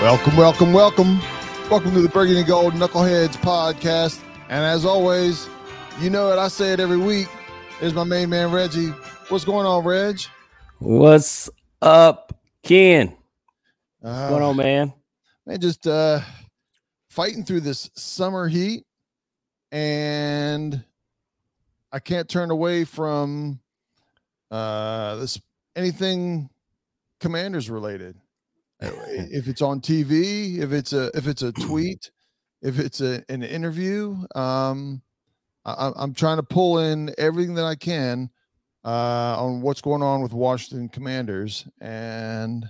Welcome, welcome, welcome. Welcome to the Burgundy Gold Knuckleheads podcast. And as always, you know it, I say it every week. There's my main man, Reggie. What's going on, Reg? What's up, Ken? What's Uh, going on, man? Man, just uh, fighting through this summer heat. And I can't turn away from uh, this anything commanders related. If it's on TV, if it's a if it's a tweet, if it's a, an interview, um, I, I'm- I'm trying to pull in everything that I can uh, on what's going on with Washington Commanders, and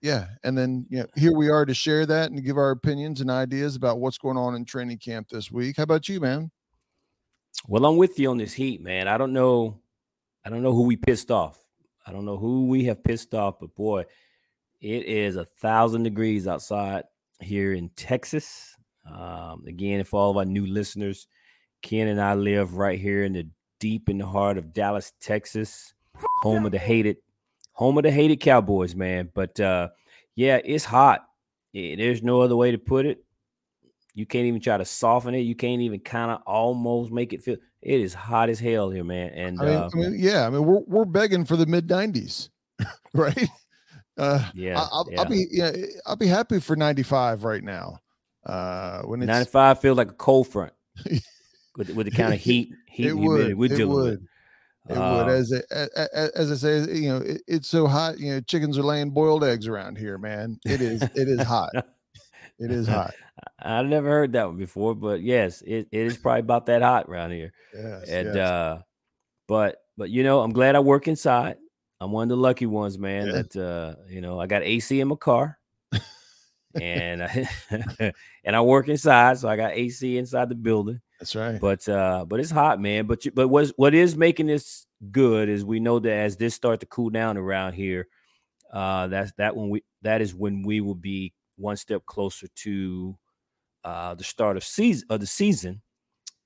yeah, and then you know, here we are to share that and give our opinions and ideas about what's going on in training camp this week. How about you, man? Well, I'm with you on this heat, man. I don't know. I don't know who we pissed off. I don't know who we have pissed off, but boy, it is a thousand degrees outside here in Texas. Um, again, for all of our new listeners, Ken and I live right here in the deep in the heart of Dallas, Texas, home of the hated, home of the hated Cowboys, man. But uh, yeah, it's hot. Eh, There's no other way to put it. You can't even try to soften it. You can't even kind of almost make it feel. It is hot as hell here, man. And I mean, uh, I mean, yeah, I mean, we're we're begging for the mid '90s, right? Uh, yeah, I, I'll, yeah. I'll be yeah, I'll be happy for '95 right now. Uh, when it's 95 feels like a cold front with, with the kind of heat, heat it humidity would, we're it would, with. it Uh, would. As a- as I say, you know, it, it's so hot. You know, chickens are laying boiled eggs around here, man. It is it is hot. It is hot. I've never heard that one before, but yes, it, it is probably about that hot around here. Yes, And yes. uh, but but you know, I'm glad I work inside. I'm one of the lucky ones, man. Yeah. That uh, you know, I got AC in my car, and I, and I work inside, so I got AC inside the building. that's right. But uh, but it's hot, man. But you, but what's what is making this good is we know that as this start to cool down around here, uh, that's that when we that is when we will be one step closer to uh the start of season of the season.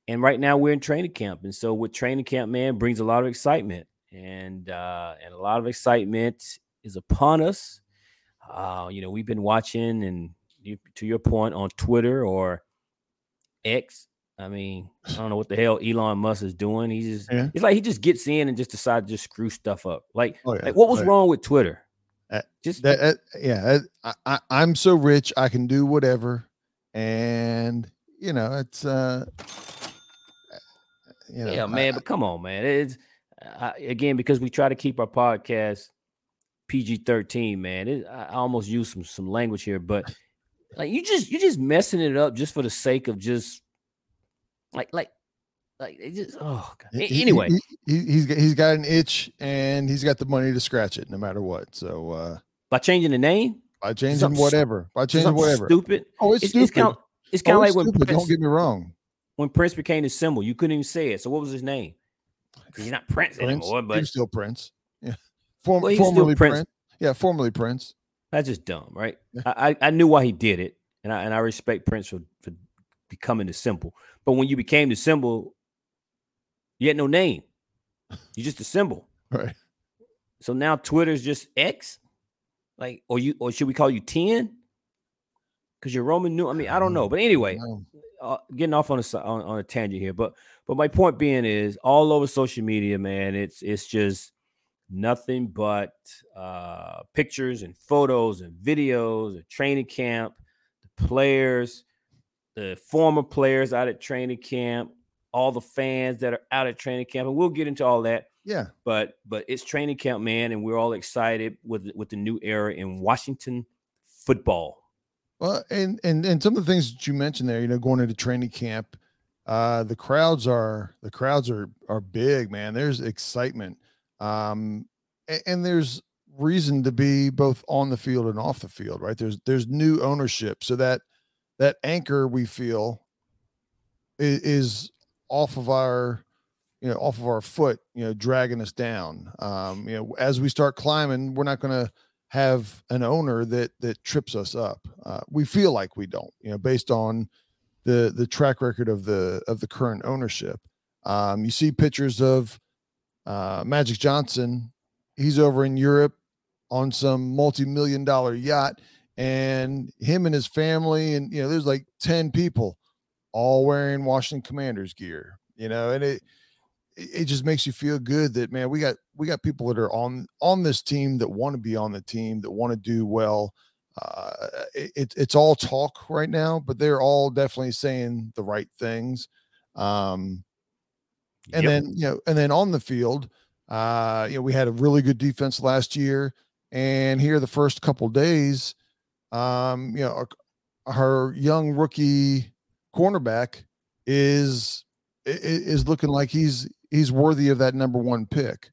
And right now we're in training camp, and so with training camp, man, brings a lot of excitement, and uh, and a lot of excitement is upon us. Uh, you know, we've been watching, and you, to your point, on Twitter or X. I mean, I don't know what the hell Elon Musk is doing. He just Yeah. it's like he just gets in and just decides to just screw stuff up. Like, Oh, yeah. like what was Right. wrong with Twitter? Uh, just That, that- yeah, I, I, I'm so rich, I can do whatever, and you know, it's uh, you know, yeah, I- man. but come on, man. It's again because we try to keep our podcast PG thirteen, man. It, I almost used some some language here, but like you just you just messing it up just for the sake of just like like like it just oh God. anyway. he, he, he's got he's got an itch, and he's got the money to scratch it, no matter what. So uh, by changing the name, by changing something whatever, by changing whatever. stupid. Oh, it's, It's, stupid. it's kind of it's kind Oh, of like when. Prince, Don't get me wrong. when Prince became a symbol, you couldn't even say it. So what was his name? He's not Prince, Prince, anymore, but was still Prince. Yeah, Form, Well, he's formerly Prince. Prince. Yeah, formerly Prince. that's just dumb, right? Yeah. I I knew why he did it, and I and I respect Prince for, for becoming the symbol. But when you became the symbol, you had no name. You're just a symbol. Right. So now Twitter's just X, like, or you, or should we call you ten? Because you're Roman new. I mean, I don't know. But anyway, uh, getting off on a on, on a tangent here, but but my point being is all over social media, man. It's it's just nothing but uh, pictures and photos and videos of training camp, the players, the former players out at training camp, all the fans that are out at training camp, and we'll get into all that. Yeah. But but it's training camp, man, and we're all excited with with the new era in Washington football. Well, and and and some of the things that you mentioned there, you know, going into training camp, uh, the crowds are the crowds are are big, man. There's excitement, um, a- and, there's reason to be both on the field and off the field, right? There's there's new ownership, so that that anchor we feel is, is off of our you know off of our foot you know dragging us down um you know as we start climbing we're not going to have an owner that that trips us up. Uh, we feel like we don't you know based on the the track record of the of the current ownership. Um you see pictures of uh magic johnson. He's over in europe on some multi-million dollar yacht and him and his family, and you know, there's like 10 people all wearing Washington Commanders gear, you know, and it it just makes you feel good that man, we got we got people that are on on this team that want to be on the team, that want to do well. Uh, it, it's all talk right now, but they're all definitely saying the right things. Um, and yep. then you know, and then on the field, uh, you know, we had a really good defense last year, and here the first couple days, um, you know, our, our young rookie cornerback is is looking like he's he's worthy of that number one pick.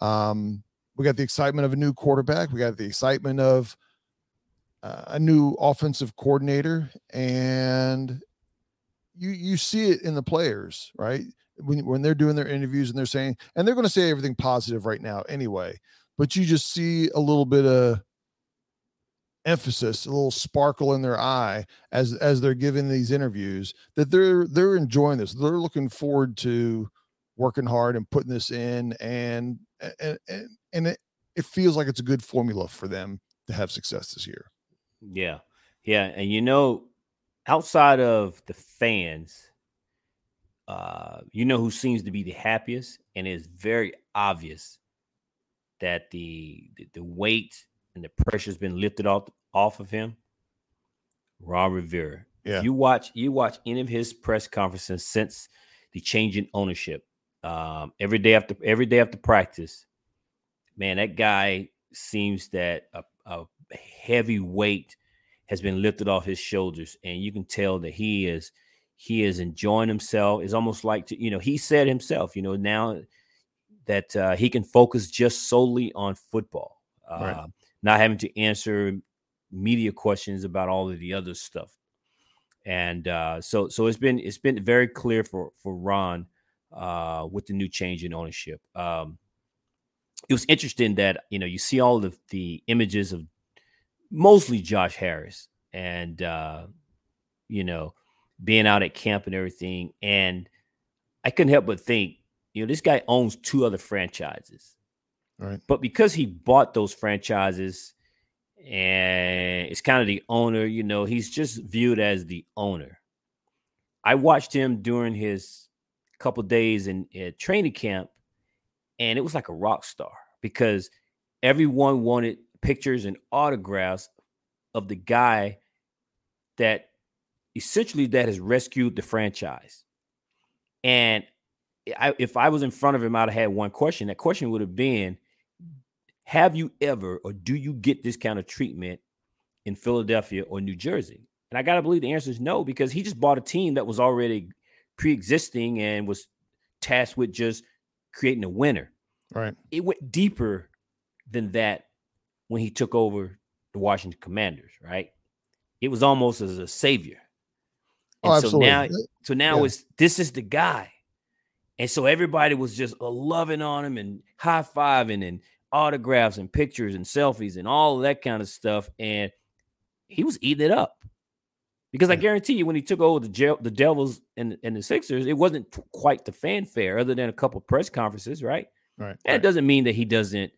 Um, we got the excitement of a new quarterback. We got the excitement of uh, a new offensive coordinator, and you you see it in the players, right? When when they're doing their interviews and they're saying, and they're going to say everything positive right now anyway, but you just see a little bit of emphasis, a little sparkle in their eye as as they're giving these interviews that they're they're enjoying this. They're looking forward to working hard and putting this in and and and, and it, it feels like it's a good formula for them to have success this year. Yeah. Yeah, and you know outside of the fans uh you know who seems to be the happiest and it's very obvious that the the, the weight and the pressure's been lifted off off of him Ron Rivera. Yeah. You watch you watch any of his press conferences since the change in ownership. Um, every day after every day after practice, man, that guy seems that a, a heavy weight has been lifted off his shoulders, and you can tell that he is he is enjoying himself. It's almost like to, you know he said himself, you know, now that uh, he can focus just solely on football, uh, right. not having to answer media questions about all of the other stuff. And uh, so so it's been it's been very clear for for Ron uh, with the new change in ownership. Um, it was interesting that you know you see all of the images of mostly Josh Harris and uh, you know being out at camp and everything, and I couldn't help but think, you know, this guy owns two other franchises, right? But because he bought those franchises and it's kind of the owner, you know, he's just viewed as the owner. I watched him during his couple days in, in training camp, and it was like a rock star because everyone wanted pictures and autographs of the guy that essentially that has rescued the franchise. And I, if I was in front of him, I'd have had one question. That question would have been, have you ever or do you get this kind of treatment in Philadelphia or New Jersey? And I got to believe the answer is no, because he just bought a team that was already pre-existing and was tasked with just creating a winner. Right. It went deeper than that when he took over the Washington Commanders, right? It was almost as a savior. Oh, and oh, so now so now yeah. it's this is the guy. And so everybody was just uh, loving on him and high-fiving and autographs and pictures and selfies and all that kind of stuff. And he was eating it up. Because I guarantee you, when he took over the jail, the Devils and, and the Sixers, it wasn't quite the fanfare, other than a couple press conferences, right? Right. And right. it doesn't mean that he doesn't,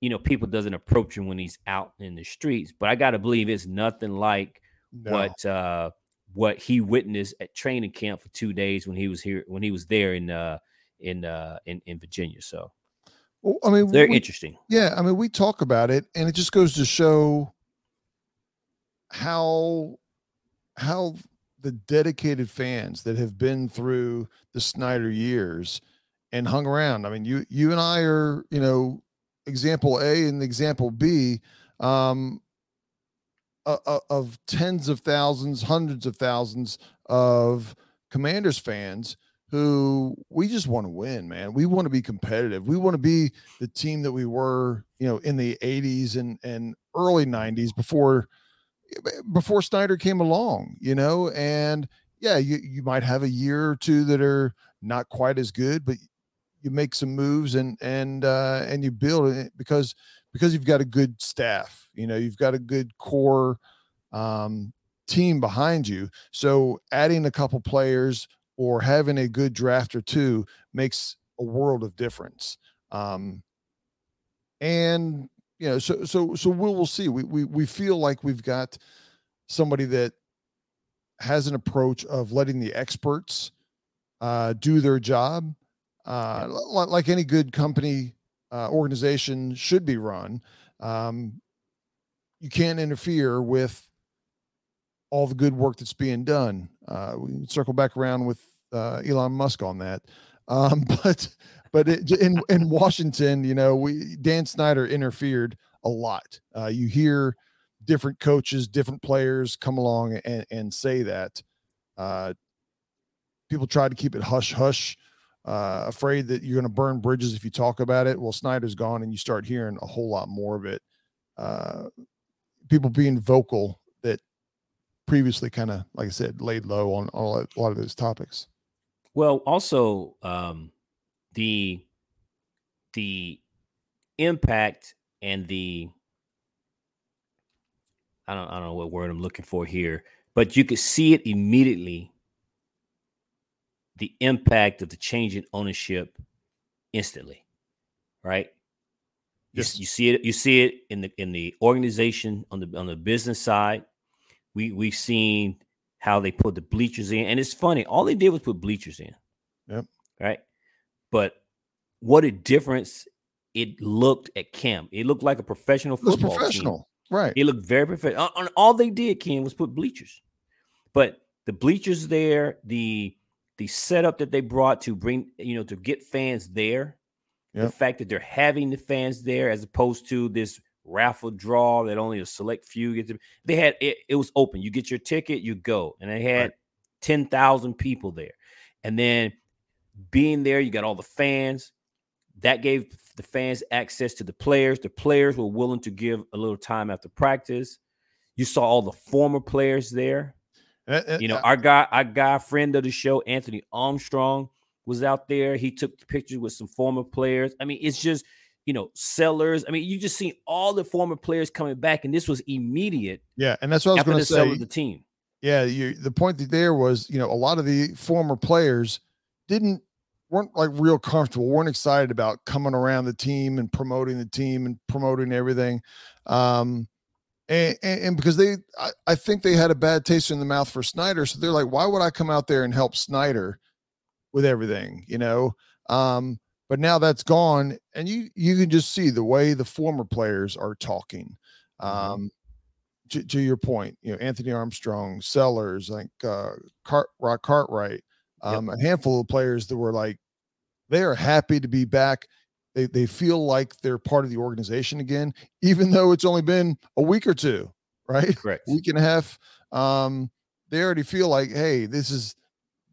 you know, people doesn't approach him when he's out in the streets. But I got to believe it's nothing like no. what uh what he witnessed at training camp for two days when he was here when he was there in uh in uh in, in Virginia. So, well, I mean, very interesting. Yeah, I mean, we talk about it, and it just goes to show how how the dedicated fans that have been through the Snyder years and hung around. I mean, you you and I are, you know, example A and example B um of tens of thousands, hundreds of thousands of Commanders fans who we just want to win, man. We want to be competitive. We want to be the team that we were, you know, in the 80s and and early 90s before before Snyder came along, you know, and yeah, you, you might have a year or two that are not quite as good, but you make some moves and and uh and you build it because because you've got a good staff, you know, you've got a good core um team behind you. So adding a couple players or having a good draft or two makes a world of difference. Um and you know, so so so we'll we'll see. We we we feel like we've got somebody that has an approach of letting the experts uh, do their job, uh, like any good company uh, organization should be run. Um, you can't interfere with all the good work that's being done. Uh, we circle back around with uh, Elon Musk on that, um, but but it, in in Washington, you know, we Dan Snyder interfered a lot. Uh, you hear different coaches, different players come along and, and say that. Uh, people try to keep it hush hush, uh, afraid that you're going to burn bridges if you talk about it. Well, Snyder's gone, and you start hearing a whole lot more of it. Uh, people being vocal that previously kind of, like I said, laid low on, a lot of those topics. Well, also um, the the impact and the I don't I don't know what word I'm looking for here, but you could see it immediately the impact of the change in ownership instantly, right? Yes. You, you see it. You see it in the in the organization on the on the business side. We we've seen how they put the bleachers in, and it's funny. All they did was put bleachers in. Yep. Right. But what a difference it looked at camp. It looked like a professional football professional. Team. Right. It looked very professional. Uh, On all they did, Ken, was put bleachers. But the bleachers there, the the setup that they brought to bring, you know, to get fans there, yep. the fact that they're having the fans there as opposed to this raffle draw that only a select few get to. They had it, it was open. You get your ticket, you go, and they had right. ten thousand people there, and then being there, you got all the fans. That gave the fans access to the players. The players were willing to give a little time after practice. You saw all the former players there. Uh, uh, you know, uh, our guy, our guy, friend of the show, Anthony Armstrong, was out there. He took pictures with some former players. I mean, it's just, you know, sellers. I mean, you just see all the former players coming back, and this was immediate. Yeah, and that's what I was going to say. The team. Yeah, you, the point that there was, you know, a lot of the former players didn't weren't like real comfortable, weren't excited about coming around the team and promoting the team and promoting everything. Um, and, and, and because they, I, I, think they had a bad taste in the mouth for Snyder. So they're like, why would I come out there and help Snyder with everything, you know? Um, but now that's gone, and you you can just see the way the former players are talking. Mm-hmm. Um, to, to, your point, you know, Anthony Armstrong, Sellers, like uh, Cart, Rock Cartwright, um, yep. a handful of players that were like, they are happy to be back. They they feel like they're part of the organization again, even though it's only been a week or two, right? Correct. Week and a half. Um, they already feel like, hey, this is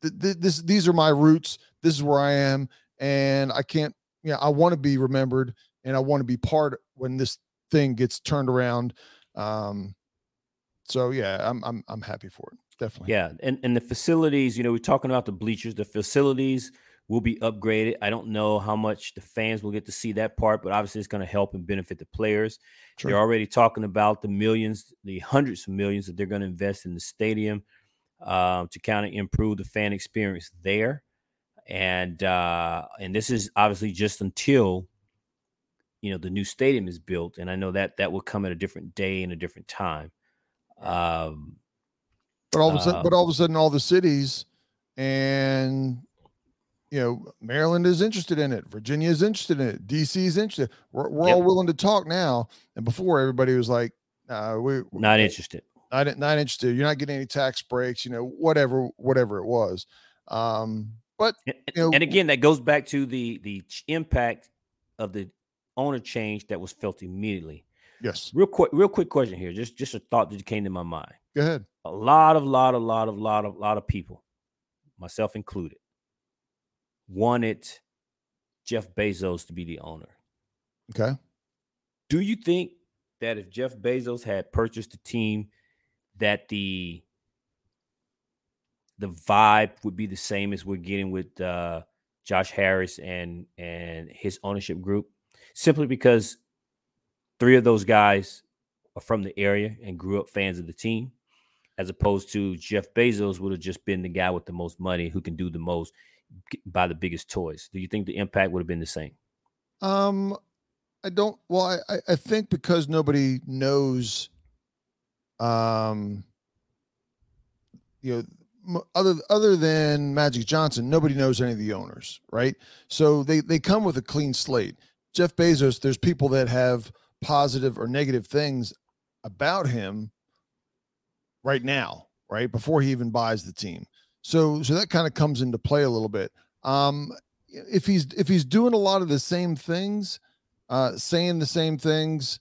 th- th- this these are my roots. This is where I am, and I can't. Yeah, you know, I want to be remembered, and I want to be part when this thing gets turned around. Um, so yeah, I'm I'm I'm happy for it. Definitely. Yeah, and and the facilities. You know, we're talking about the bleachers. The facilities will be upgraded. I don't know how much the fans will get to see that part, but obviously it's going to help and benefit the players. They're already talking about the millions, the hundreds of millions that they're going to invest in the stadium uh, to kind of improve the fan experience there. And uh, and this is obviously just until you know the new stadium is built, and I know that that will come at a different day and a different time. Um, but all of a sudden, uh, but all of a sudden, all the cities and you know, Maryland is interested in it. Virginia is interested in it. DC is interested. We're, we're yep. all willing to talk now. And before everybody was like, uh, we not interested. Not, not interested. You're not getting any tax breaks, you know, whatever, whatever it was. Um, but you know, and again, that goes back to the the impact of the owner change that was felt immediately. Yes. Real quick, real quick question here. Just just a thought that came to my mind. Go ahead. A lot of lot of lot of lot of lot of people, myself included, wanted Jeff Bezos to be the owner. Okay. Do you think that if Jeff Bezos had purchased the team, that the the vibe would be the same as we're getting with uh, Josh Harris and and his ownership group? Simply because three of those guys are from the area and grew up fans of the team, as opposed to Jeff Bezos would have just been the guy with the most money who can do the most buy the biggest toys. Do you think the impact would have been the same? Um, I don't. Well, I I think because nobody knows, um, you know, other other than Magic Johnson, nobody knows any of the owners, right? So they they come with a clean slate. Jeff Bezos, there's people that have positive or negative things about him right now, right before he even buys the team. So so that kind of comes into play a little bit. Um, if he's if he's doing a lot of the same things, uh, saying the same things,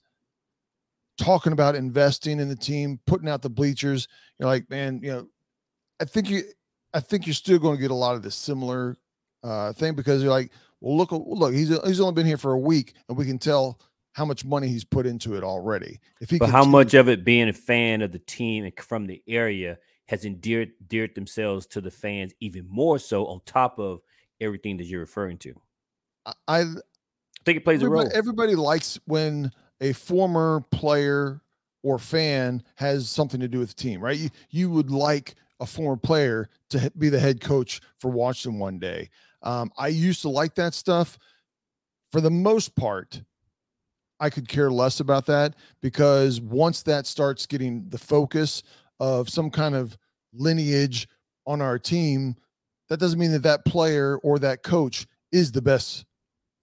talking about investing in the team, putting out the bleachers, you're like, man, you know, I think you, I think you're still going to get a lot of the similar uh, thing because you're like, well, look, look, he's he's only been here for a week, and we can tell how much money he's put into it already. If he, but how much of it being a fan of the team and from the area has endeared, endeared themselves to the fans even more so on top of everything that you're referring to. I, I think it plays a role. Everybody likes when a former player or fan has something to do with the team, right? You you would like a former player to be the head coach for Washington one day. Um, I used to like that stuff. For the most part, I could care less about that because once that starts getting the focus of some kind of lineage on our team, that doesn't mean that that player or that coach is the best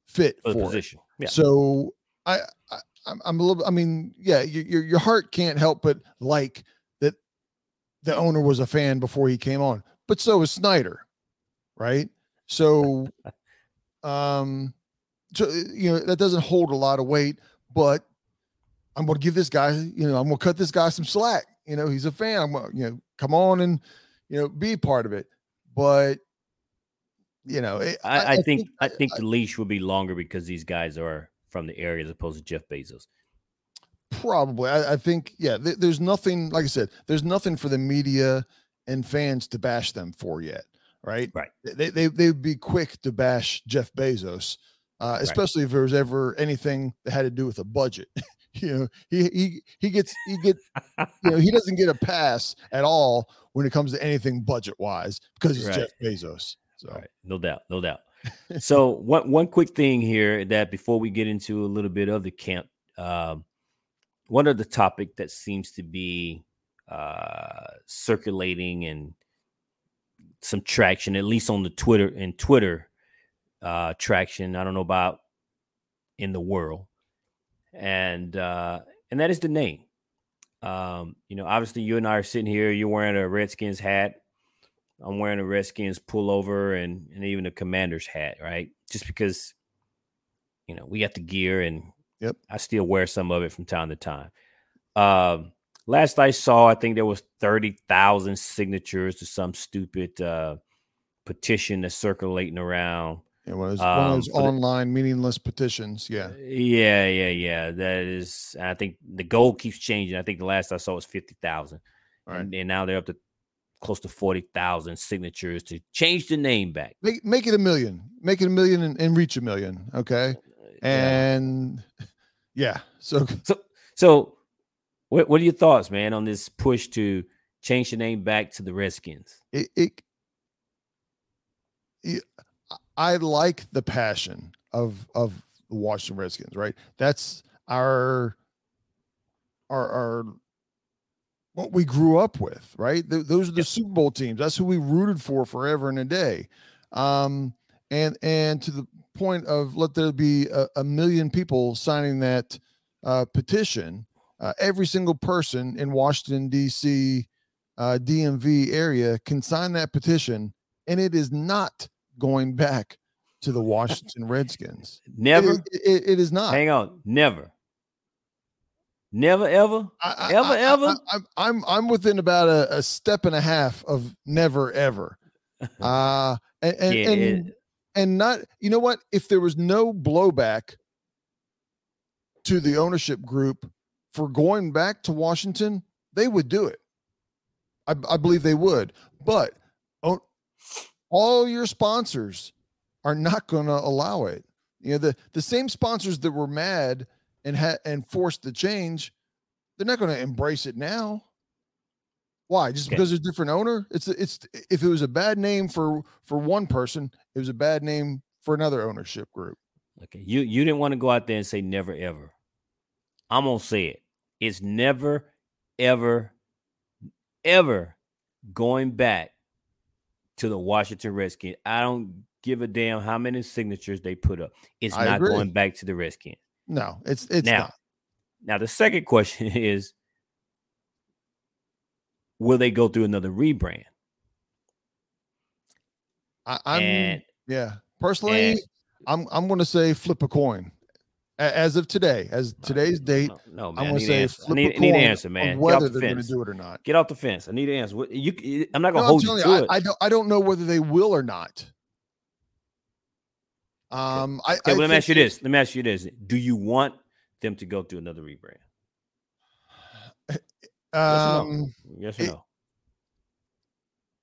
fit for, for position. Yeah. So I, I I'm a little. I mean, yeah, your your heart can't help but like that. The owner was a fan before he came on, but so was Snyder, right? So, um, so you know that doesn't hold a lot of weight. But I'm going to give this guy, you know, I'm going to cut this guy some slack. You know, he's a fan. I'm, gonna, you know, come on and you know be part of it but you know, it, I, I, I, think, think I think the leash will be longer because these guys are from the area as opposed to Jeff Bezos. Probably, I, I think yeah. Th- there's nothing, like I said, there's nothing for the media and fans to bash them for yet, right? Right. They they they'd be quick to bash Jeff Bezos, uh, especially right. if there was ever anything that had to do with a budget. you know, he he he gets he gets you know he doesn't get a pass at all when it comes to anything budget wise because he's right. Jeff Bezos. So right. no doubt, no doubt. so one one quick thing here that before we get into a little bit of the camp, um, one of the topic that seems to be uh, circulating and some traction, at least on the Twitter and Twitter uh, traction. I don't know about in the world, and uh, and that is the name. Um, you know, obviously, you and I are sitting here. You're wearing a Redskins hat. I'm wearing a Redskins pullover and and even a Commanders hat, right? Just because, you know, we got the gear and yep, I still wear some of it from time to time. Um, last I saw, I think there was thirty thousand signatures to some stupid uh, petition that's circulating around it was um, one of those online the, meaningless petitions. Yeah. Yeah, yeah, yeah. That is, I think the goal keeps changing. I think the last I saw was 50,000. Right. And, and now they're up to close to 40,000 signatures to change the name back. Make, make it a million. Make it a million and, and reach a million. Okay. Uh, and yeah. yeah. So, so, so what, what are your thoughts, man, on this push to change the name back to the Redskins? It, it, it I like the passion of of the Washington Redskins, right? That's our our our what we grew up with, right? Th- those are the. Super Bowl teams. That's who we rooted for forever and a day. Um, and and to the point of let there be a, a million people signing that uh, petition. Uh, every single person in Washington D.C. Uh, DMV area can sign that petition, and it is not going back to the Washington Redskins. Never. It, it, it is not. Hang on. Never. Never ever. I, ever I, ever. I, am I'm I'm within about a, a, step and a half of never ever. Uh and and, yeah, and, and not you know what? If there was no blowback to the ownership group for going back to Washington, they would do it. I, I believe they would. But oh, all your sponsors are not going to allow it. You know, the the same sponsors that were mad and had and forced the change, they're not going to embrace it now. Why? Just because there's a different owner? It's it's if it was a bad name for for one person, it was a bad name for another ownership group. Okay, you you didn't want to go out there and say never ever. I'm gonna say it. It's never, ever, ever going back to the Washington Redskins. I don't give a damn how many signatures they put up. It's I not agree. going back to the Redskins. No, it's it's Now, not. Now the second question is will they go through another rebrand? I, I'm and yeah. Personally, and- I'm I'm going to say flip a coin. As of today, as today's date, no, no man. I'm gonna say answer. I flip need, a I need an coin answer, man. of Get off whether the they're fence. do it or not. Get off the fence. I need an answer. You, I'm not gonna I'm hold you telling to you, it. I, I don't I don't know whether they will or not. Um, I, okay, I well, let me ask you this. Let me ask you this. Do you want them to go through another rebrand? Yes or no? Um, Yes or it- no?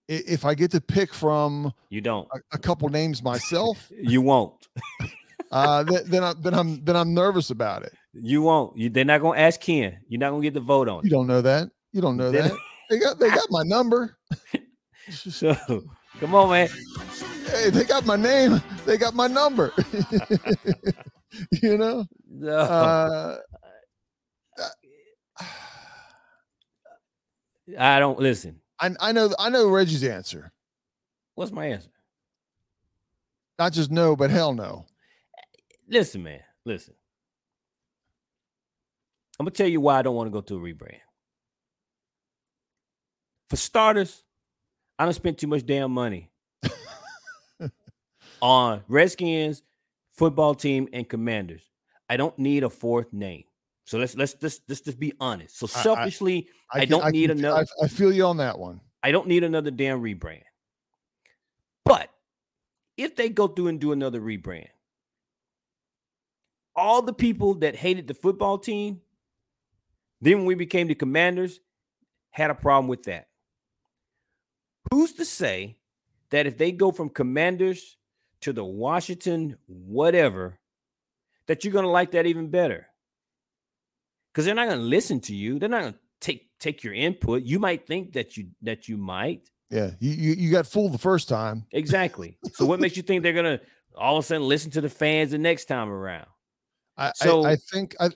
if I get to pick from You don't. a, a couple names myself, You won't. uh, then then, I, then I'm then I'm nervous about it. You won't. You, they're not gonna ask Ken. You're not gonna get the vote on You it. don't know that. You don't know that. They got they got my number. So come on, man. Hey, they got my name. They got my number. you know. No. Uh, I don't listen. I I know I know Reggie's answer. What's my answer? Not just no, but hell no. Listen, man. Listen. I'm gonna tell you why I don't want to go to a rebrand. For starters, I don't spend too much damn money on Redskins, football team, and Commanders. I don't need a fourth name. So let's let's just let's just be honest. So I- I- selfishly, I don't need can- another- I, I feel you on that one. I don't need another damn rebrand. But if they go through and do another rebrand, all the people that hated the football team, then when we became the commanders, had a problem with that. Who's to say that if they go from commanders to the Washington whatever, that you're gonna like that even better? Because they're not gonna listen to you. They're not gonna take take your input. You might think that you that you might. Yeah, you, you you got fooled the first time. Exactly. so what makes you think they're gonna all of a sudden listen to the fans the next time around? I, So- I, I think I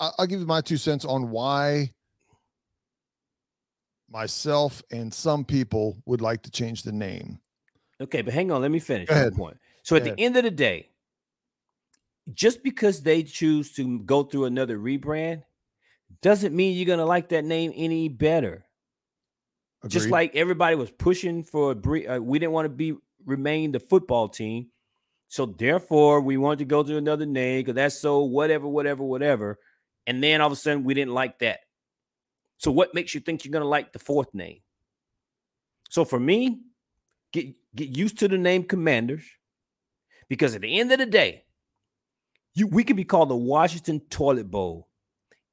I'll give you my two cents on why myself and some people would like to change the name. Okay, but hang on, let me finish Go ahead. point. So at Go the end of the day, just because they choose to go through another rebrand doesn't mean you're gonna like that name any better. Just like everybody was pushing for a uh, we didn't want to be remain the football team, so therefore we wanted to go to another name because that's so whatever, whatever, whatever. And then all of a sudden we didn't like that. So what makes you think you're gonna like the fourth name? So for me, get get used to the name Commanders, because at the end of the day, you we could be called the Washington Toilet Bowl,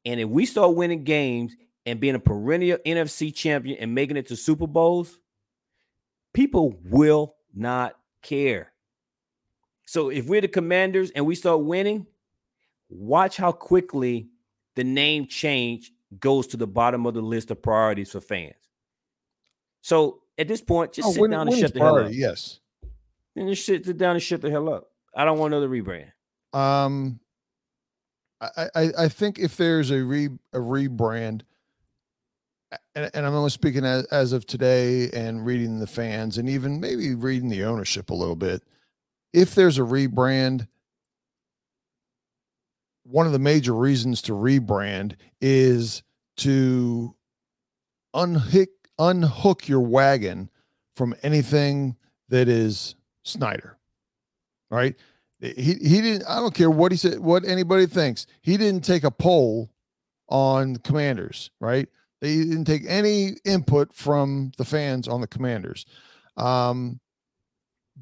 and if we start winning games and being a perennial NFC champion and making it to Super Bowls, people will not care. So if we're the Commanders and we start winning, watch how quickly the name change goes to the bottom of the list of priorities for fans. So at this point, just Oh, sit win- down and shut the hell up. Yes. And just sit down and shut the hell up. I don't want another rebrand. Um, I, I I think if there's a re a rebrand, and, and I'm only speaking as, as of today and reading the fans and even maybe reading the ownership a little bit. If there's a rebrand, one of the major reasons to rebrand is to unhook unhook your wagon from anything that is Snyder. Right? he he didn't i don't care what he said what anybody thinks he didn't take a poll on commanders right they didn't take any input from the fans on the commanders um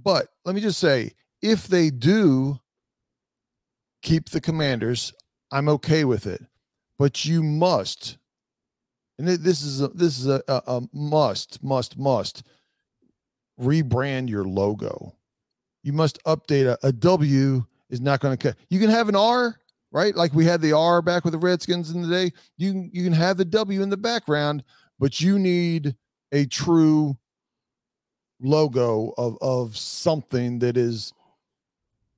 but let me just say if they do keep the commanders i'm okay with it but you must and this is a, this is a, a, a must must must rebrand your logo you must update a, a W is not going to cut. You can have an R, right? Like we had the R back with the Redskins in the day. You you can have the W in the background, but you need a true logo of of something that is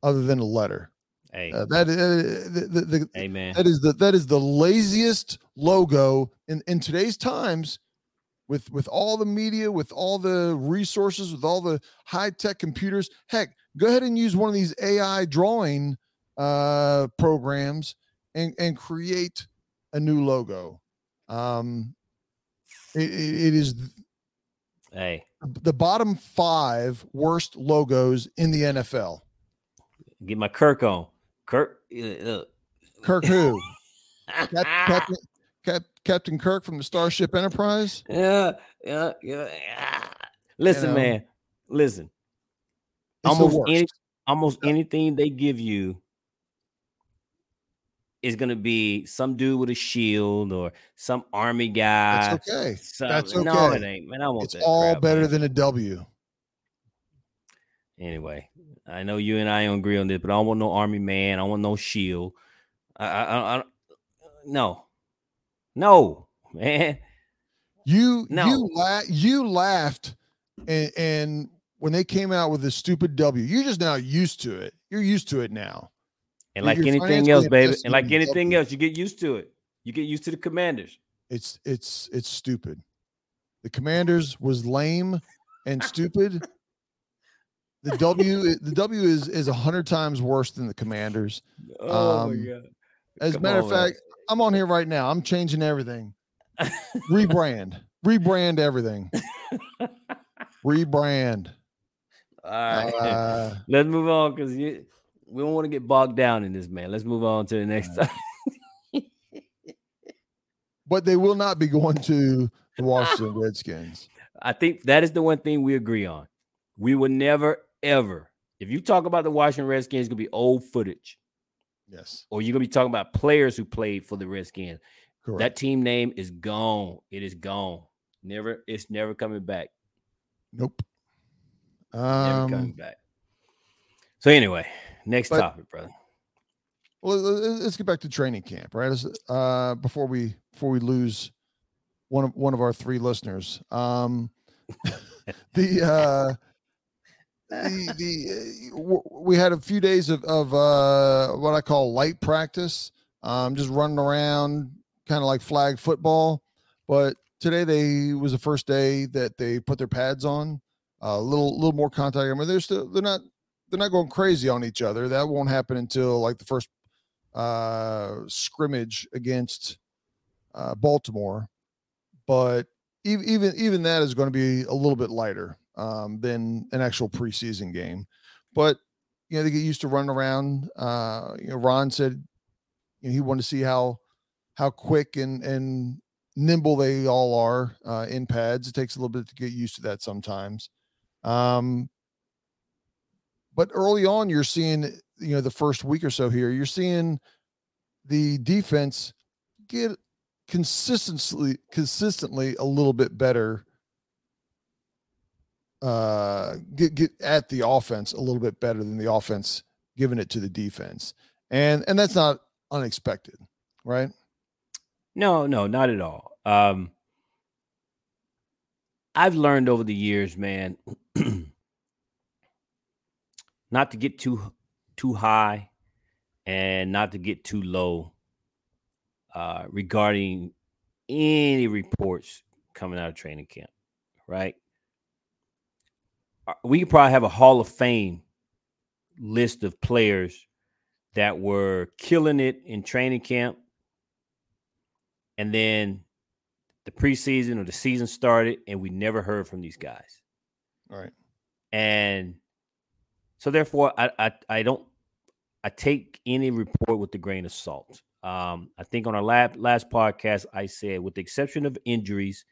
other than a letter. Hey, Uh, that is the, the, the, hey, man. that is the that is the laziest logo in in today's times with with all the media with all the resources with all the high-tech computers heck go ahead and use one of these ai drawing uh programs and and create a new logo um it it is Hey, the bottom five worst logos in the nfl get my Kirk on. Kirk. Uh, kirk who Cap- Captain, Cap, Captain Kirk from the Starship Enterprise. yeah, yeah, yeah. yeah. Listen, know, man. Listen. Almost any, almost anything they give you is gonna be some dude with a shield or some army guy. That's okay. some- That's No, it ain't, man. I want It's that all crap, better man. than a W. Anyway, I know you and I don't agree on this, but I don't want no army man. I want no shield. I, I, I, no, no, man. You No. you la- you laughed and, and when they came out with this stupid W, you're just now used to it. You're used to it now. And like anything else, baby, and like anything else, you get used to it. You get used to the commanders. It's it's it's stupid. The Commanders was lame and stupid. The W the W is is a hundred times worse than the Commanders. Oh Um, my god! As a matter of on, man. fact, I'm on here right now. I'm changing everything. Rebrand. Rebrand everything. Rebrand. All right, Uh, let's move on because we don't want to get bogged down in this, man. Let's move on to the next time. but they will not be going to the Washington Redskins. I think that is the one thing we agree on. We will never, ever, if you talk about the Washington Redskins, it's gonna be old footage, Yes, or you're gonna be talking about players who played for the Redskins. correct. That team name is gone. It is gone. Never, it's never coming back. nope. Never Um, coming back. So anyway, next but- topic, brother. well, let- let's get back to training camp, right? Uh, before we before we lose one of one of our three listeners, um, the uh, the the uh, w- we had a few days of of uh, what I call light practice, um, just running around, kind of like flag football. But today they was the first day that they put their pads on, a little little more contact. I mean, they're still they're not they're not going crazy on each other. That won't happen until like the first uh scrimmage against uh Baltimore. But even even that is going to be a little bit lighter um than an actual preseason game. But you know, they get used to running around. Uh, you know, Ron said you know, he wanted to see how how quick and and nimble they all are uh, in pads. It takes a little bit to get used to that sometimes. Um, but early on, you're seeing you know the first week or so here, you're seeing the defense get consistently consistently a little bit better uh get get at the offense a little bit better than the offense giving it to the defense and and that's not unexpected right No, no, not at all. Um, I've learned over the years, man, not to get too too high and not to get too low uh, regarding any reports coming out of training camp. Right? Uh, We could probably have a Hall of Fame list of players that were killing it in training camp and then the preseason or the season started and we never heard from these guys all right and so therefore i i, I don't i take any report with a grain of salt um i think on our last last podcast i said with the exception of injuries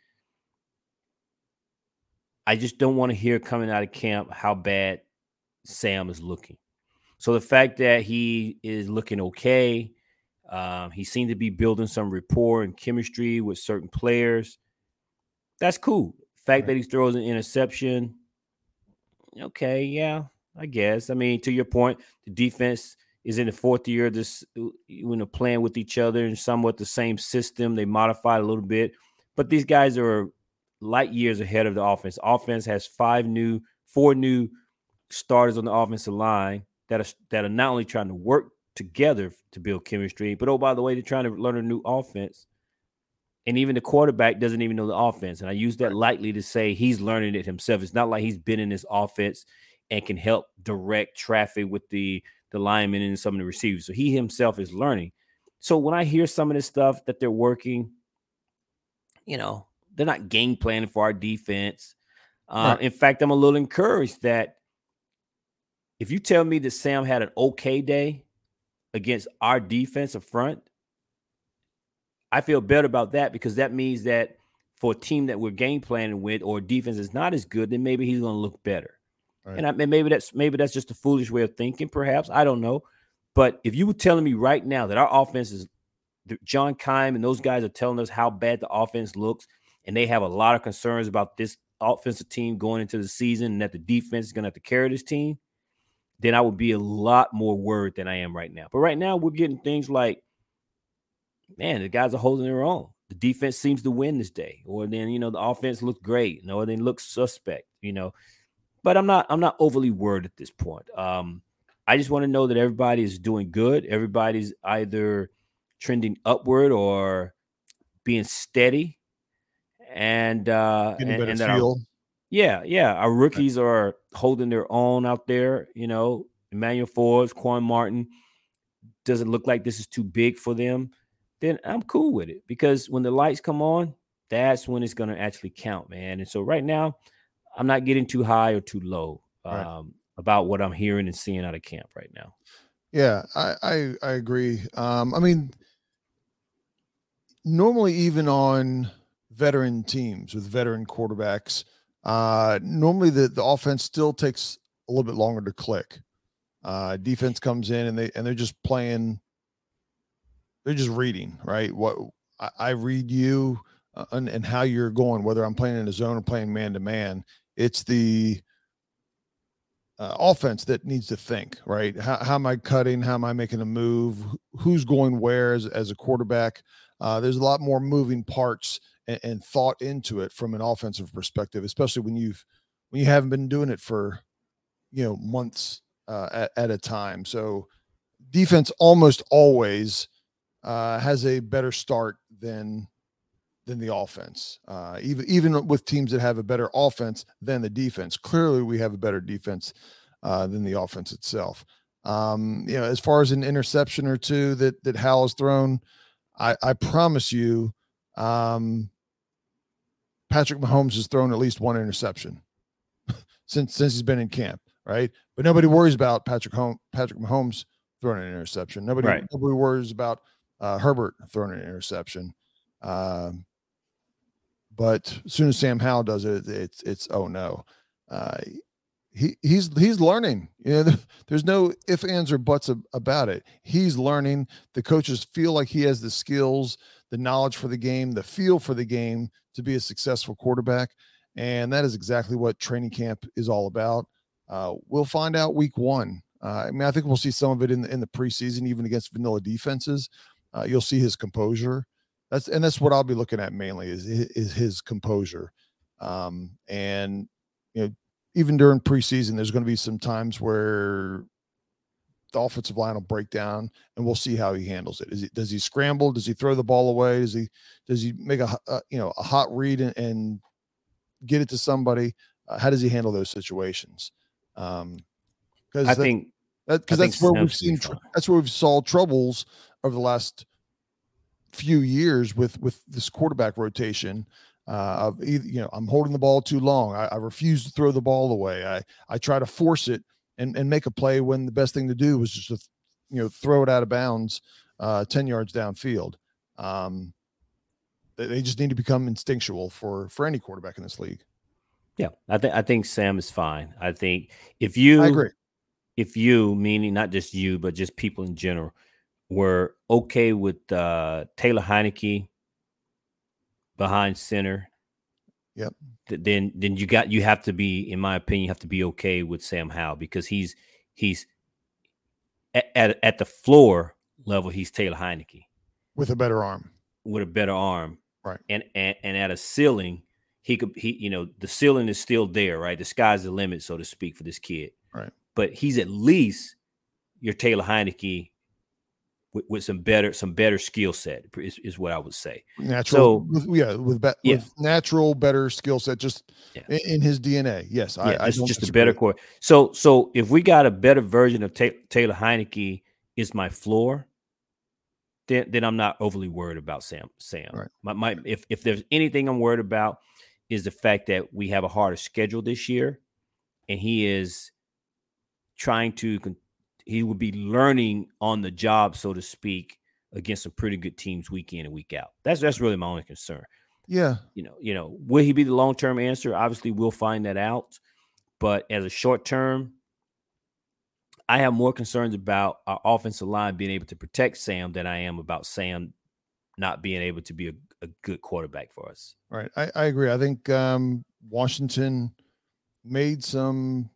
i just don't want to hear coming out of camp how bad sam is looking so the fact that he is looking okay um, he seemed to be building some rapport and chemistry with certain players. That's cool. Fact Right. that he throws an interception. Okay, yeah, I guess. I mean, to your point, the defense is in the fourth year of this uh, when they're playing with each other and somewhat the same system. They modified a little bit, but these guys are light years ahead of the offense. Offense has five new, four new starters on the offensive line that are that are not only trying to work together to build chemistry. But oh, by the way, they're trying to learn a new offense. And even the quarterback doesn't even know the offense. And I use that lightly to say he's learning it himself. It's not like he's been in this offense and can help direct traffic with the the linemen and some of the receivers. So he himself is learning. So when I hear some of this stuff that they're working, you know, they're not game planning for our defense. Uh. In fact, I'm a little encouraged that if you tell me that Sam had an okay day against our defensive front, I feel better about that because that means that for a team that we're game planning with or defense is not as good, then maybe he's going to look better. Right. And, I, and maybe that's maybe that's just a foolish way of thinking, perhaps. I don't know. But if you were telling me right now that our offense is John Keim and those guys are telling us how bad the offense looks, and they have a lot of concerns about this offensive team going into the season and that the defense is going to have to carry this team, then I would be a lot more worried than I am right now. But right now, we're getting things like, man, the guys are holding their own. The defense seems to win this day, or then you know the offense looks great, or they look suspect, you know. But I'm not I'm not overly worried at this point. Um, I just want to know that everybody is doing good. Everybody's either trending upward or being steady, and uh, and, and our, yeah, yeah, our rookies are holding their own out there. You know, Emmanuel Forbes, Quan Martin doesn't look like this is too big for them. Then I'm cool with it because when the lights come on, that's when it's going to actually count, man. And so right now, I'm not getting too high or too low um, right. about what I'm hearing and seeing out of camp right now. Yeah, I I, I agree. Um, I mean, normally even on veteran teams with veteran quarterbacks, uh, normally the, the offense still takes a little bit longer to click. Uh, defense comes in and they and they're just playing. They're just reading, right? What I, I read you uh, and, and how you're going, whether I'm playing in a zone or playing man to man. It's the uh, offense that needs to think, right? How, how, am I cutting? How am I making a move? Who's going where as, as a quarterback? Uh, there's a lot more moving parts and, and, thought into it from an offensive perspective, especially when you've when you haven't been doing it for you know months uh, at, at a time. So defense almost always uh, has a better start than than the offense. Uh, even even with teams that have a better offense than the defense, clearly we have a better defense uh, than the offense itself. Um, you know, as far as an interception or two that that Hal has thrown, I, I promise you, um, Patrick Mahomes has thrown at least one interception since since he's been in camp, right? But nobody worries about Patrick Home, Patrick Mahomes throwing an interception. Nobody right. nobody worries about uh, Herbert throwing an interception. Um, but as soon as Sam Howell does it, it's it's oh no. Uh, he he's he's learning. You know, there's no if ands or buts about it. He's learning. The coaches feel like he has the skills, the knowledge for the game, the feel for the game to be a successful quarterback, and that is exactly what training camp is all about. Uh, we'll find out week one. Uh, I mean, I think we'll see some of it in the, in the preseason, even against vanilla defenses. Uh, you'll see his composure. That's and that's what I'll be looking at mainly is is his composure. Um, and you know, even during preseason, there's going to be some times where the offensive line will break down, and we'll see how he handles it. Is he does he scramble? Does he throw the ball away? Does he does he make a, a you know a hot read and, and get it to somebody? Uh, how does he handle those situations? Um, because I that, think because that, that's where we've seen tr- that's where we've saw troubles over the last few years with with this quarterback rotation uh, of either, you know, I'm holding the ball too long. I, I, refuse to throw the ball away. I, I try to force it and, and make a play when the best thing to do was just to, you know, throw it out of bounds uh, 10 yards downfield. Um, they, they just need to become instinctual for, for any quarterback in this league. Yeah. I think, I think Sam is fine. I think if you, I agree. If you, meaning not just you, but just people in general, were okay with uh, Taylor Heinicke behind center. Yep. Then then you got you have to be, in my opinion, you have to be okay with Sam Howell because he's he's at, at, at the floor level, he's Taylor Heinicke. With a better arm. With a better arm. Right. And and, and at a ceiling, he could he, you know, the ceiling is still there, right? The sky's the limit, so to speak, for this kid. Right. But he's at least your Taylor Heinicke with, with some better some better skill set is, is what I would say. Natural, so, with, yeah, with, be, yeah. with natural better skill set, just yeah. in, in, his DNA. Yes, yeah, I, I just disagree. a better core. So so if we got a better version of Ta- Taylor Heinicke is my floor, then then I'm not overly worried about Sam. Sam, right. my, my if if there's anything I'm worried about is the fact that we have a harder schedule this year, and he is trying to he would be learning on the job, so to speak, against some pretty good teams week in and week out. That's that's really my only concern. Yeah. You know, you know, will he be the long term answer? Obviously, we'll find that out. But as a short term, I have more concerns about our offensive line being able to protect Sam than I am about Sam not being able to be a, a good quarterback for us. Right. I, I agree. I think um, Washington made some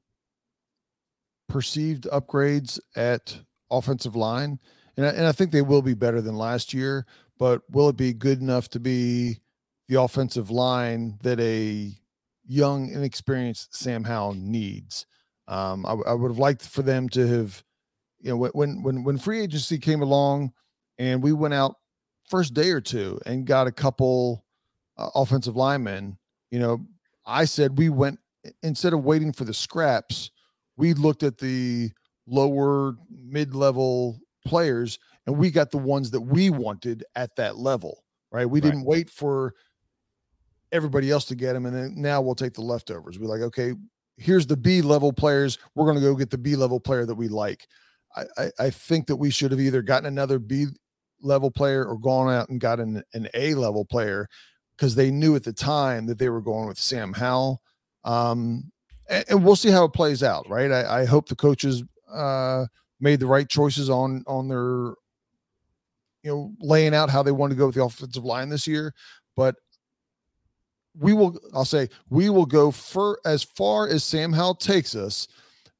perceived upgrades at offensive line, and I, and I think they will be better than last year. But will it be good enough to be the offensive line that a young, inexperienced Sam Howell needs? Um, I, I would have liked for them to have, you know, when when when free agency came along, and we went out first day or two and got a couple uh, offensive linemen. You know, I said we went instead of waiting for the scraps, we looked at the lower mid-level players and we got the ones that we wanted at that level right? We right. didn't wait for everybody else to get them and then now we'll take the leftovers. We're like okay here's the b level players. We're going to go get the b level player that we like. I, I, I think that we should have either gotten another b level player or gone out and got an, an a level player because they knew at the time that they were going with sam howell. Um, and, and we'll see how it plays out, right? I, I hope the coaches uh, made the right choices on on their you know laying out how they want to go with the offensive line this year, but we will I'll say we will go for as far as Sam Howell takes us,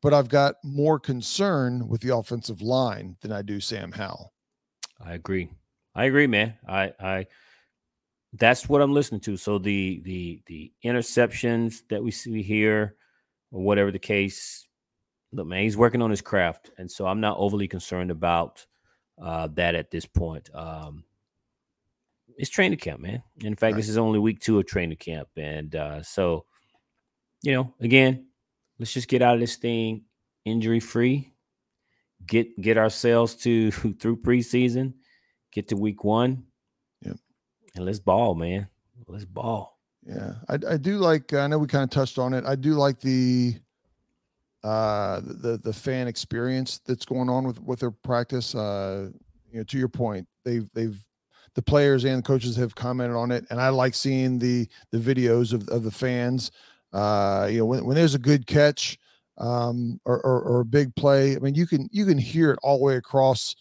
but I've got more concern with the offensive line than I do Sam Howell. I agree. I agree, man. I I that's what I'm listening to. So the the the interceptions that we see here, or whatever the case. Look, man, he's working on his craft, and so I'm not overly concerned about uh, that at this point. Um, it's training camp, man. In fact, right. this is only week two of training camp, and uh, so you know, again, let's just get out of this thing injury free. Get get ourselves to through preseason, get to week one, yep. and let's ball, man. Let's ball. Yeah, I, I do like. I know we kind of touched on it. I do like the uh the the fan experience that's going on with with their practice. Uh, you know, to your point, they've they've the players and the coaches have commented on it, and I like seeing the the videos of of the fans. Uh, you know, when when there's a good catch, um, or, or, or a big play, I mean, you can you can hear it all the way across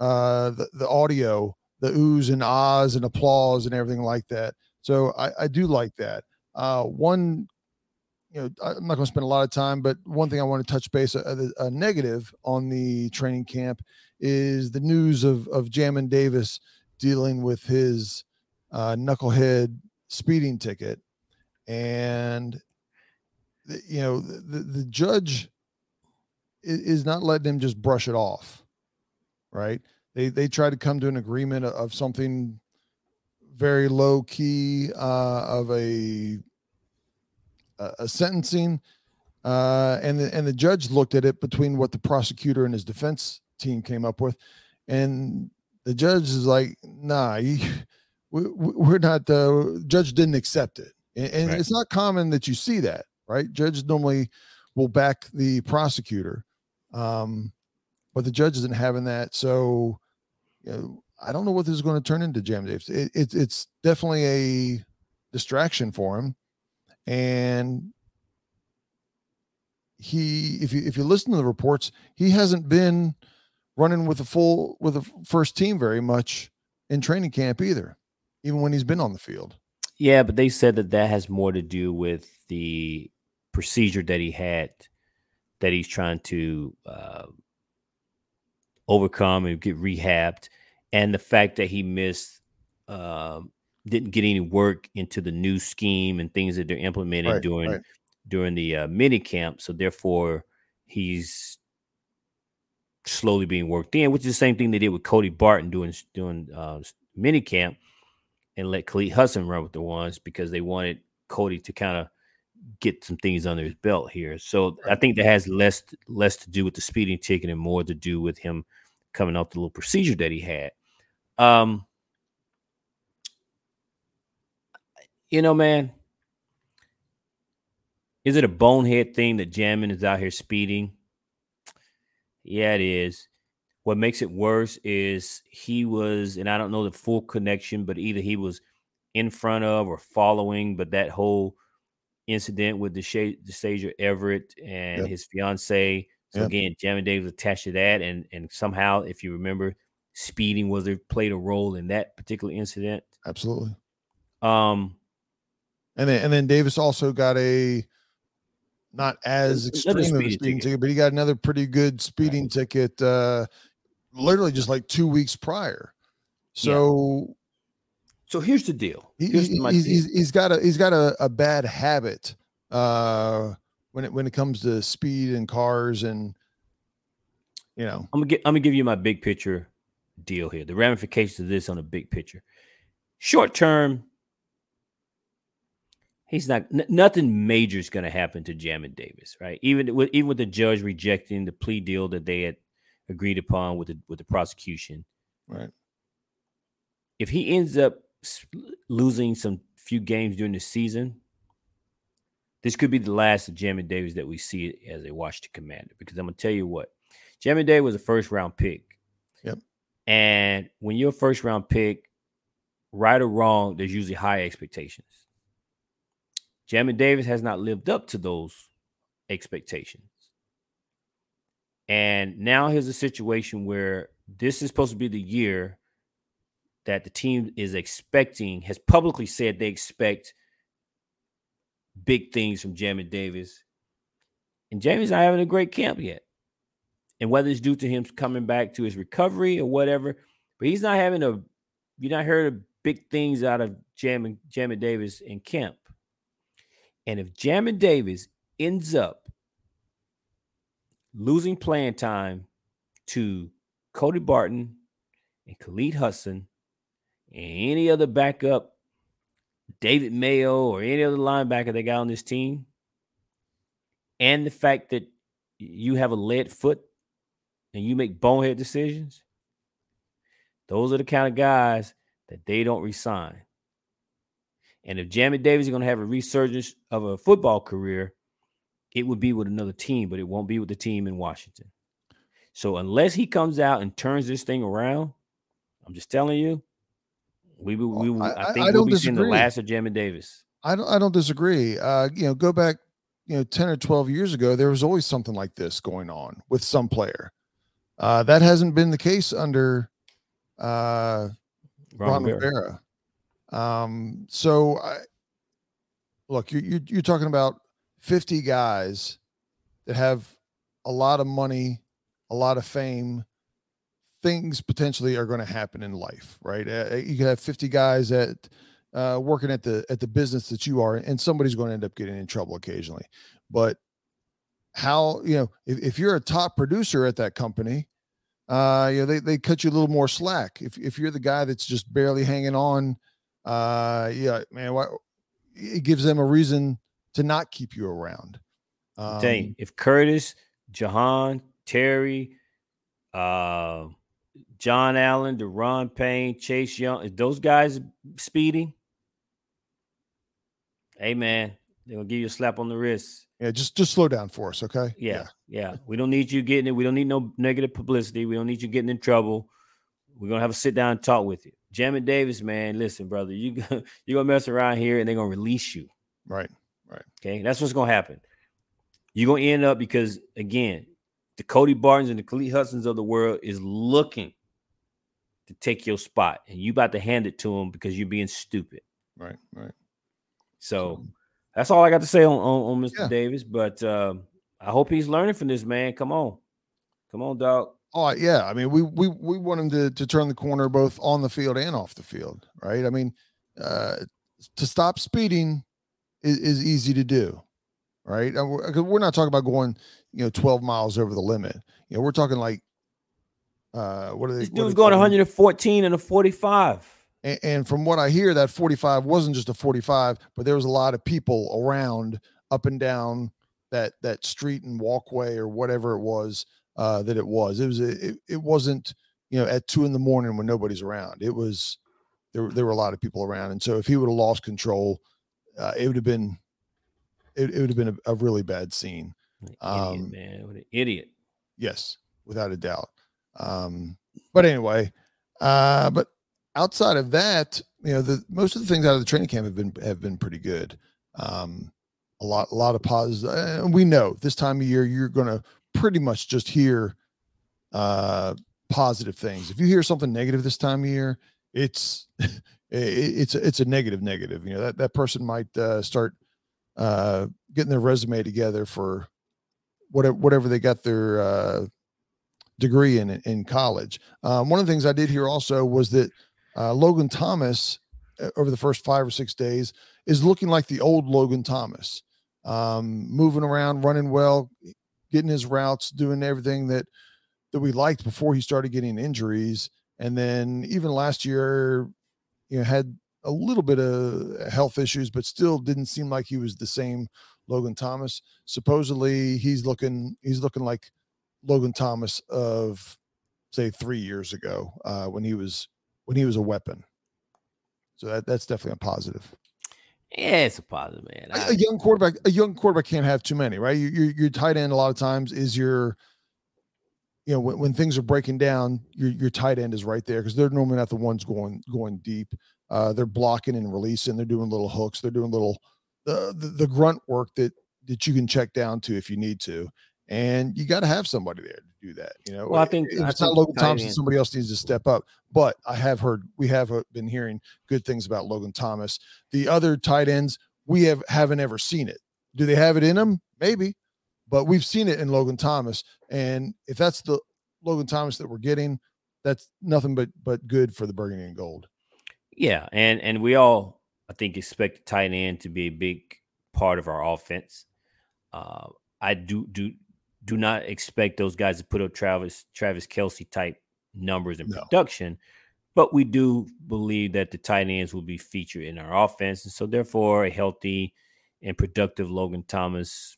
uh the, the audio, the oohs and ahs and applause and everything like that. So I, I do like that. Uh, one, you know, I'm not going to spend a lot of time, but one thing I want to touch base a, uh, a, negative on the training camp is the news of of Jamin Davis dealing with his uh, knucklehead speeding ticket, and you know the, the judge is not letting him just brush it off, right? They they try to come to an agreement of something very low key uh, of a a sentencing, uh, and the, and the judge looked at it between what the prosecutor and his defense team came up with, and the judge is like, "Nah, he, we, we're not." The judge didn't accept it, and, and right. it's not common that you see that, right? Judges normally will back the prosecutor, um, but the judge isn't having that, so. You know, I don't know what this is going to turn into, Jam Davis. It, it, it's definitely a distraction for him, and he, if you if you listen to the reports, he hasn't been running with a full with a first team very much in training camp either, even when he's been on the field. Yeah, but they said that that has more to do with the procedure that he had that he's trying to uh, overcome and get rehabbed and the fact that he missed um, didn't get any work into the new scheme and things that they're implementing right, during right. during the uh, mini camp. So therefore, he's slowly being worked in, which is the same thing they did with Cody Barton doing doing uh, mini camp and let Khaleke Hudson run with the ones because they wanted Cody to kind of get some things under his belt here. So. I think that has less less to do with the speeding ticket and more to do with him coming off the little procedure that he had. Um, you know, man, is it a bonehead thing that Jamin is out here speeding? Yeah, it is. What makes it worse is he was, and I don't know the full connection, but either he was in front of or following, but that whole incident with the Deshazor Everett and yep. his fiance. So yep. again, Jamin Davis attached to that, and and somehow, if you remember, speeding was there played a role in that particular incident. Absolutely. Um, and then and then Davis also got a not as extreme of a speeding ticket. ticket. but he got another pretty good speeding right. ticket uh literally just like two weeks prior. So yeah. So here's the deal. Here's he, he's, he's, he's got a he's got a, a bad habit uh when it when it comes to speed and cars and you know. I'm gonna get I'm gonna give you my big picture deal here. The ramifications of this on a big picture. Short term, he's not n- nothing major is going to happen to Jamin Davis, right? Even with even with the judge rejecting the plea deal that they had agreed upon with the with the prosecution, right? If he ends up losing some few games during the season, this could be the last of Jamin Davis that we see as a Washington Commander. Because I'm gonna tell you what, Jamin Davis was a first round pick. Yep. And when you're a first round pick, right or wrong, there's usually high expectations. Jamin Davis has not lived up to those expectations. And now here's a situation where this is supposed to be the year that the team is expecting, has publicly said they expect big things from Jamin Davis. And Jamie's not having a great camp yet. And whether it's due to him coming back to his recovery or whatever, but he's not having a you're not heard of big things out of Jamin, Jamin Davis in camp. And if Jamin Davis ends up losing playing time to Cody Barton and Khalid Hudson and any other backup, David Mayo or any other linebacker they got on this team, and the fact that you have a lead foot and you make bonehead decisions, those are the kind of guys that they don't resign. And if Jamin Davis is going to have a resurgence of a football career, it would be with another team, but it won't be with the team in Washington. So unless he comes out and turns this thing around, I'm just telling you, we we, we I, I, think I we'll be disagree. seeing the last of Jamin Davis. I don't I don't disagree. Uh, you know, go back, you know, 10 or 12 years ago, there was always something like this going on with some player. Uh, that hasn't been the case under uh Ron, Ron Rivera. Um, so I look, you you you're talking about 50 guys that have a lot of money, a lot of fame, things potentially are going to happen in life, right? Uh, uh you have 50 guys at uh, working at the at the business that you are, and somebody's going to end up getting in trouble occasionally. But how you know if, if you're a top producer at that company, uh, you know they they cut you a little more slack. If if you're the guy that's just barely hanging on, uh, yeah, man, what it gives them a reason to not keep you around. Um, Dang, if Curtis, Jahan, Terry, uh, John Allen, Daron Payne, Chase Young, those guys speeding? Hey man, they're gonna give you a slap on the wrist. Yeah, just just slow down for us, okay? Yeah, yeah. yeah. We don't need you getting it. We don't need no negative publicity. We don't need you getting in trouble. We're gonna have a sit down and talk with you. Jamin Davis, man, listen, brother, you you're gonna mess around here and they're gonna release you. Right, right. Okay, that's what's gonna happen. You're gonna end up because again, the Cody Bartons and the Khaleke Hudsons of the world is looking to take your spot, and you about to hand it to them because you're being stupid. Right, right. So, so that's all I got to say on on, on Mr. Yeah. Davis. But uh, I hope he's learning from this man. Come on, come on, dog. Oh yeah, I mean we we we want him to to turn the corner both on the field and off the field, right? I mean, uh, to stop speeding is, is easy to do, right? We're, we're not talking about going, you know, 12 miles over the limit. You know, we're talking like Uh, what are they? This dude's going 114 and a 45. And, and from what I hear, that 45 wasn't just a 45, but there was a lot of people around up and down that that street and walkway or whatever it was uh, that it was. It was it, it wasn't you know at two in the morning when nobody's around. It was there there were a lot of people around, and so if he would have lost control, uh, it would have been it, it would have been a, a really bad scene. Idiot, Um, man. What an idiot. Yes, without a doubt. Um, but anyway, uh, but outside of that, you know, the most of the things out of the training camp have been have been pretty good. Um, a lot, a lot of positives. And we know this time of year you're going to pretty much just hear uh, positive things. If you hear something negative this time of year, it's it, it's it's a negative negative. You know that that person might uh, start uh, getting their resume together for whatever whatever they got their uh, degree in in college. Um, one of the things I did hear also was that uh, Logan Thomas uh, over the first five or six days is looking like the old Logan Thomas, um, moving around, running well, getting his routes, doing everything that that we liked before he started getting injuries. And then even last year, you know, had a little bit of health issues, but still didn't seem like he was the same Logan Thomas. Supposedly, he's looking he's looking like Logan Thomas of say three years ago uh, when he was when he was a weapon. So that, that's definitely a positive. Yeah, it's a positive, man. A, I- a young quarterback, a young quarterback can't have too many, right? Your, your your tight end a lot of times is your, you know, when, when things are breaking down, your your tight end is right there because they're normally not the ones going going deep. Uh, they're blocking and releasing. They're doing little hooks. They're doing little the the, the grunt work that that you can check down to if you need to. And you got to have somebody there do that. You know, Well, I think- if I it's not think Logan tight Thompson, end- somebody else needs to step up. But I have heard we have uh, been hearing good things about Logan Thomas. The other tight ends we have haven't ever seen it. Do they have it in them? Maybe, but we've seen it in Logan Thomas. And if that's the Logan Thomas that we're getting, that's nothing but but good for the Burgundy and Gold. Yeah, and and we all I think expect the tight end to be a big part of our offense. Uh, I do do do not expect those guys to put up Travis Travis Kelce type numbers and No. production, but we do believe that the tight ends will be featured in our offense, and so therefore a healthy and productive Logan Thomas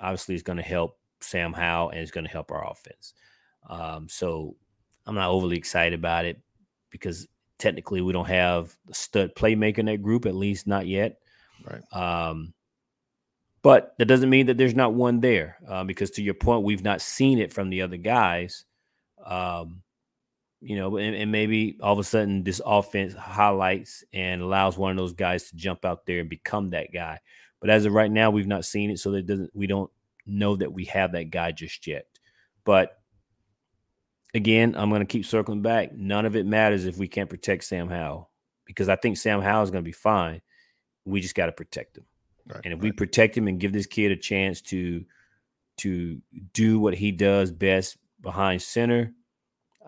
obviously is going to help Sam Howell and it's going to help our offense. Um, so I'm not overly excited about it because technically we don't have a stud playmaker in that group, at least not yet. Right. Um, but that doesn't mean that there's not one there, uh, because to your point, we've not seen it from the other guys. Um, you know, and, and maybe all of a sudden this offense highlights and allows one of those guys to jump out there and become that guy. But as of right now, we've not seen it, so that doesn't we don't know that we have that guy just yet. But again, I'm going to keep circling back. None of it matters if we can't protect Sam Howell because I think Sam Howell is going to be fine. We just got to protect him. Right. And if we protect him and give this kid a chance to to do what he does best behind center,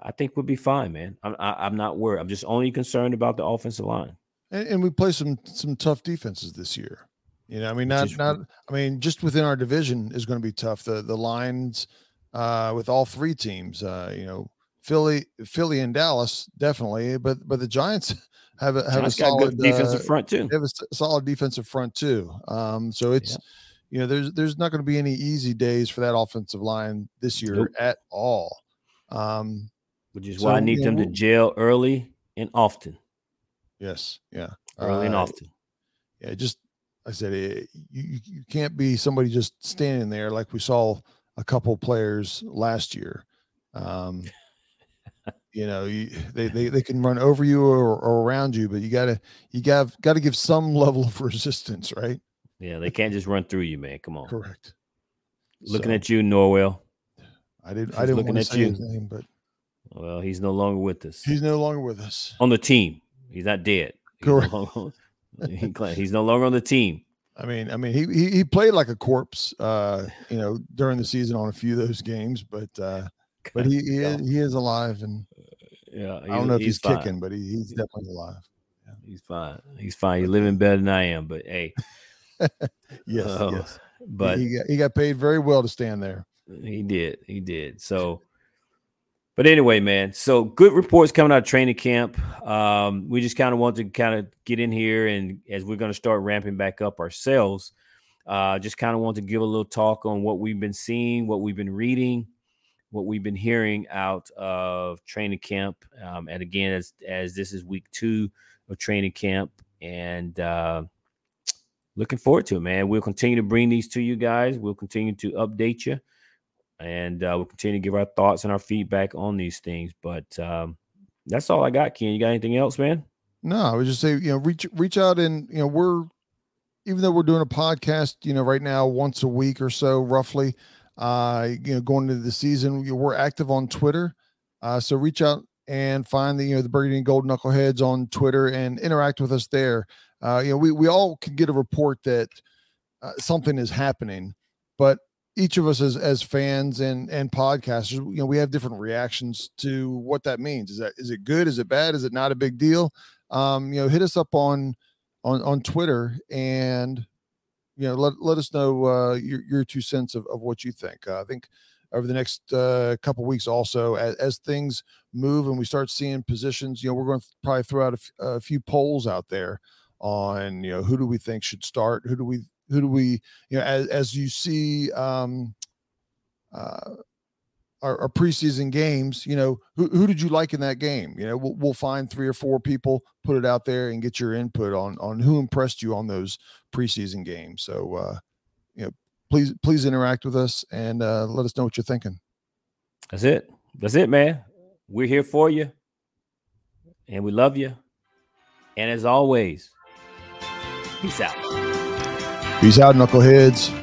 I think we'll be fine, man. I'm I, I'm not worried. I'm just only concerned about the offensive line. and, and we play some some tough defenses this year. You know, I mean, not not. I mean, just within our division is going to be tough. The the lines uh, with all three teams. Uh, you know, Philly, Philly, and Dallas definitely, but but the Giants have a have Giants a solid defensive uh, front too. they have a solid defensive front too. Um, so it's Yeah. you know there's there's not going to be any easy days for that offensive line this year Nope. at all. Um, Which is so, why I need them to jail early and often. yes, yeah, Early and Uh, often. yeah, just like I said, eh, you you you can't be somebody just standing there like we saw a couple players last year. Um, you know, you, they, they they can run over you or, or around you, but you gotta you got got to give some level of resistance, right? Yeah, they can't just run through you, man. Come on. Correct. Looking So, at you, Norwell. I didn't he's I didn't looking want to at say you. his name, but Well, he's no longer with us. he's no longer with us. on the team. He's not dead. He's no Correct. longer- he's no longer on the team. I mean, I mean, he, he he played like a corpse, uh, you know, during the season on a few of those games, but uh, but he he is, he is alive, and yeah, I don't know if he's, fine. kicking, but he, he's definitely alive. He's fine. He's fine. He's living better than I am. But hey, Yes, Oh, yes. but he, he got he got paid very well to stand there. he did. He did. So But anyway, man, so good reports coming out of training camp. Um, we just kind of want to kind of get in here and as we're going to start ramping back up ourselves, uh, just kind of want to give a little talk on what we've been seeing, what we've been reading, what we've been hearing out of training camp. Um, and again, as as this is week two of training camp, and uh, looking forward to it, man. We'll continue to bring these to you guys. We'll continue to update you and uh, we'll continue to give our thoughts and our feedback on these things. But um, that's all I got, Ken. You got anything else, man? No, I would just say, you know, reach reach out and you know, we're even though we're doing a podcast, you know, right now once a week or so, roughly, uh, you know, going into the season, we're active on Twitter. Uh, so reach out and find the you know the Burgundy and Gold Knuckleheads on Twitter and interact with us there. Uh, you know, we we all can get a report that uh, something is happening, but each of us as as fans and and podcasters you know we have different reactions to what that means is that is it good is it bad is it not a big deal um you know hit us up on on on twitter and you know let, let us know uh your, your two cents of, of what you think. Uh, i think over the next uh, couple weeks also as, as things move and we start seeing positions you know we're going to probably throw out a, f- a few polls out there on you know who do we think should start? Who do we who do we you know as, as you see um uh our, our, preseason games, you know, who, who did you like in that game? You know, we'll, we'll, find three or four people, put it out there, and get your input on on who impressed you on those preseason games. So, uh, you know, please please interact with us and uh, let us know what you're thinking. That's it. That's it, man. We're here for you, and we love you. And as always, peace out. Peace out, knuckleheads.